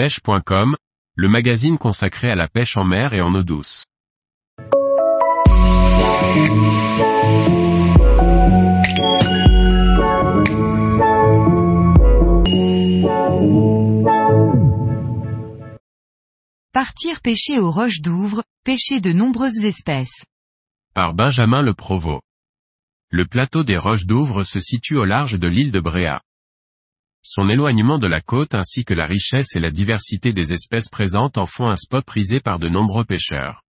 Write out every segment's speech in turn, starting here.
pêche.com, le magazine consacré à la pêche en mer et en eau douce. Partir pêcher aux roches d'Ouvre, pêcher de nombreuses espèces. Par Benjamin Le Provost. Le plateau des roches d'Ouvre se situe au large de l'île de Bréa. Son éloignement de la côte ainsi que la richesse et la diversité des espèces présentes en font un spot prisé par de nombreux pêcheurs.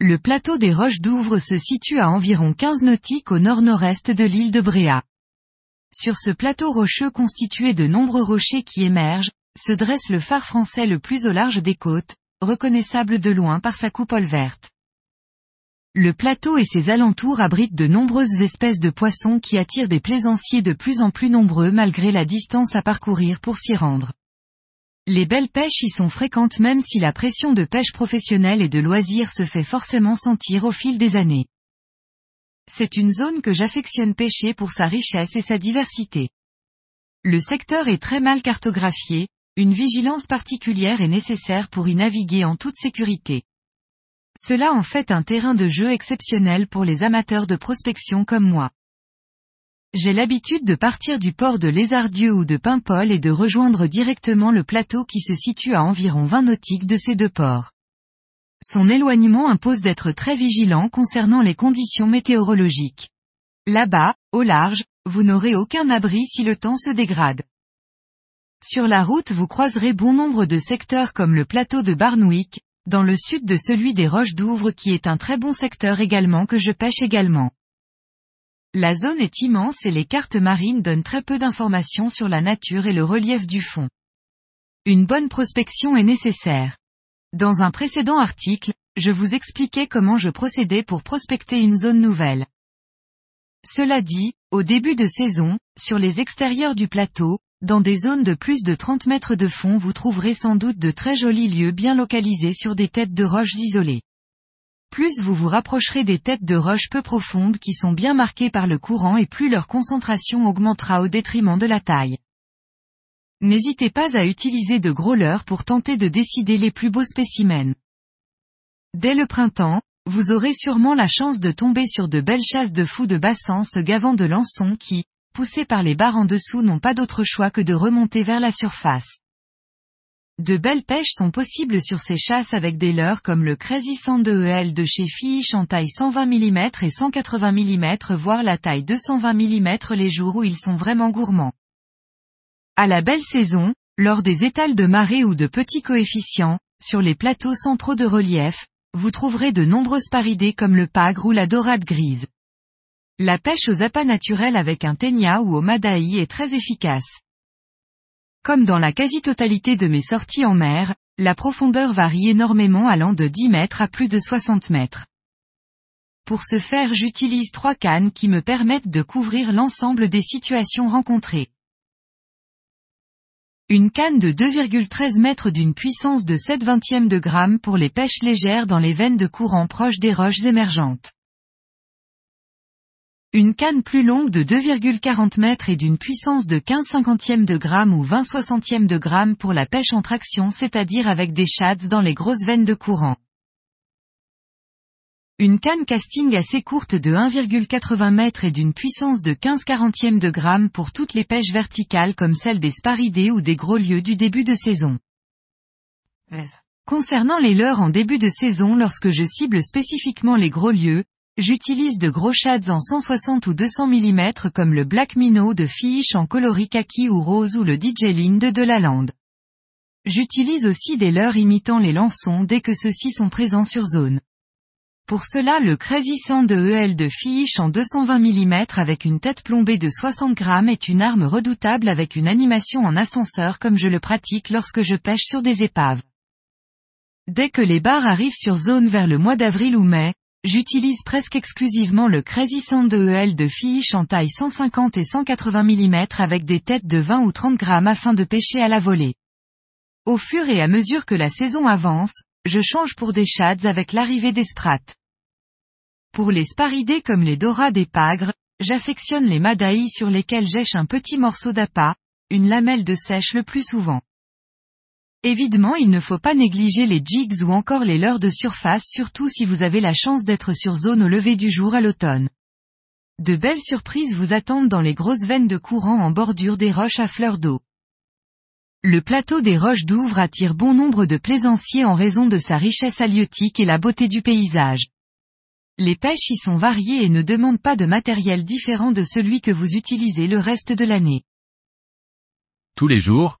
Le plateau des roches d'Ouvre se situe à environ 15 nautiques au nord-nord-est de l'île de Bréa. Sur ce plateau rocheux constitué de nombreux rochers qui émergent, se dresse le phare français le plus au large des côtes, reconnaissable de loin par sa coupole verte. Le plateau et ses alentours abritent de nombreuses espèces de poissons qui attirent des plaisanciers de plus en plus nombreux malgré la distance à parcourir pour s'y rendre. Les belles pêches y sont fréquentes même si la pression de pêche professionnelle et de loisirs se fait forcément sentir au fil des années. C'est une zone que j'affectionne pêcher pour sa richesse et sa diversité. Le secteur est très mal cartographié, une vigilance particulière est nécessaire pour y naviguer en toute sécurité. Cela en fait un terrain de jeu exceptionnel pour les amateurs de prospection comme moi. J'ai l'habitude de partir du port de Lézardieu ou de Paimpol et de rejoindre directement le plateau qui se situe à environ 20 nautiques de ces deux ports. Son éloignement impose d'être très vigilant concernant les conditions météorologiques. Là-bas, au large, vous n'aurez aucun abri si le temps se dégrade. Sur la route vous croiserez bon nombre de secteurs comme le plateau de Barnwick, dans le sud de celui des Roches d'Ouvre qui est un très bon secteur également que je pêche également. La zone est immense et les cartes marines donnent très peu d'informations sur la nature et le relief du fond. Une bonne prospection est nécessaire. Dans un précédent article, je vous expliquais comment je procédais pour prospecter une zone nouvelle. Cela dit, au début de saison, sur les extérieurs du plateau, dans des zones de plus de 30 mètres de fond vous trouverez sans doute de très jolis lieux bien localisés sur des têtes de roches isolées. Plus vous vous rapprocherez des têtes de roches peu profondes qui sont bien marquées par le courant et plus leur concentration augmentera au détriment de la taille. N'hésitez pas à utiliser de gros leurres pour tenter de décider les plus beaux spécimens. Dès le printemps, vous aurez sûrement la chance de tomber sur de belles chasses de fous de bassin se gavant de lançons qui, poussés par les barres en dessous n'ont pas d'autre choix que de remonter vers la surface. De belles pêches sont possibles sur ces chasses avec des leurres comme le Crazy Sand EL de chez Fish en taille 120 mm et 180 mm voire la taille 220 mm les jours où ils sont vraiment gourmands. À la belle saison, lors des étals de marée ou de petits coefficients, sur les plateaux centraux de relief, vous trouverez de nombreuses paridés comme le pagre ou la dorade grise. La pêche aux appâts naturels avec un ténia ou au madaï est très efficace. Comme dans la quasi-totalité de mes sorties en mer, la profondeur varie énormément allant de 10 mètres à plus de 60 mètres. Pour ce faire j'utilise trois cannes qui me permettent de couvrir l'ensemble des situations rencontrées. Une canne de 2,13 mètres d'une puissance de 7 vingtièmes de gramme pour les pêches légères dans les veines de courant proches des roches émergentes. Une canne plus longue de 2,40 mètres et d'une puissance de 15 cinquantièmes de gramme ou 20 soixantièmes de gramme pour la pêche en traction c'est-à-dire avec des shads dans les grosses veines de courant. Une canne casting assez courte de 1,80 mètres et d'une puissance de 15 quarantièmes de gramme pour toutes les pêches verticales comme celle des sparidés ou des gros lieux du début de saison. Concernant les leurres en début de saison lorsque je cible spécifiquement les gros lieux, J'utilise de gros shads en 160 ou 200 mm comme le Black Minnow de Fish en coloris kaki ou rose ou le DJ de Delaland. J'utilise aussi des leurres imitant les lançons dès que ceux-ci sont présents sur zone. Pour cela le Crazy Sand de EL de Fish en 220 mm avec une tête plombée de 60 grammes est une arme redoutable avec une animation en ascenseur comme je le pratique lorsque je pêche sur des épaves. Dès que les barres arrivent sur zone vers le mois d'avril ou mai, J'utilise presque exclusivement le Crazy Sand EL de Fish en taille 150 et 180 mm avec des têtes de 20 ou 30 grammes afin de pêcher à la volée. Au fur et à mesure que la saison avance, je change pour des shads avec l'arrivée des sprats. Pour les sparidés comme les doras des pagres, j'affectionne les madaïs sur lesquels j'èche un petit morceau d'appât, une lamelle de sèche le plus souvent. Évidemment il ne faut pas négliger les jigs ou encore les leurres de surface surtout si vous avez la chance d'être sur zone au lever du jour à l'automne. De belles surprises vous attendent dans les grosses veines de courant en bordure des roches à fleurs d'eau. Le plateau des roches d'Ouvre attire bon nombre de plaisanciers en raison de sa richesse halieutique et la beauté du paysage. Les pêches y sont variées et ne demandent pas de matériel différent de celui que vous utilisez le reste de l'année. Tous les jours,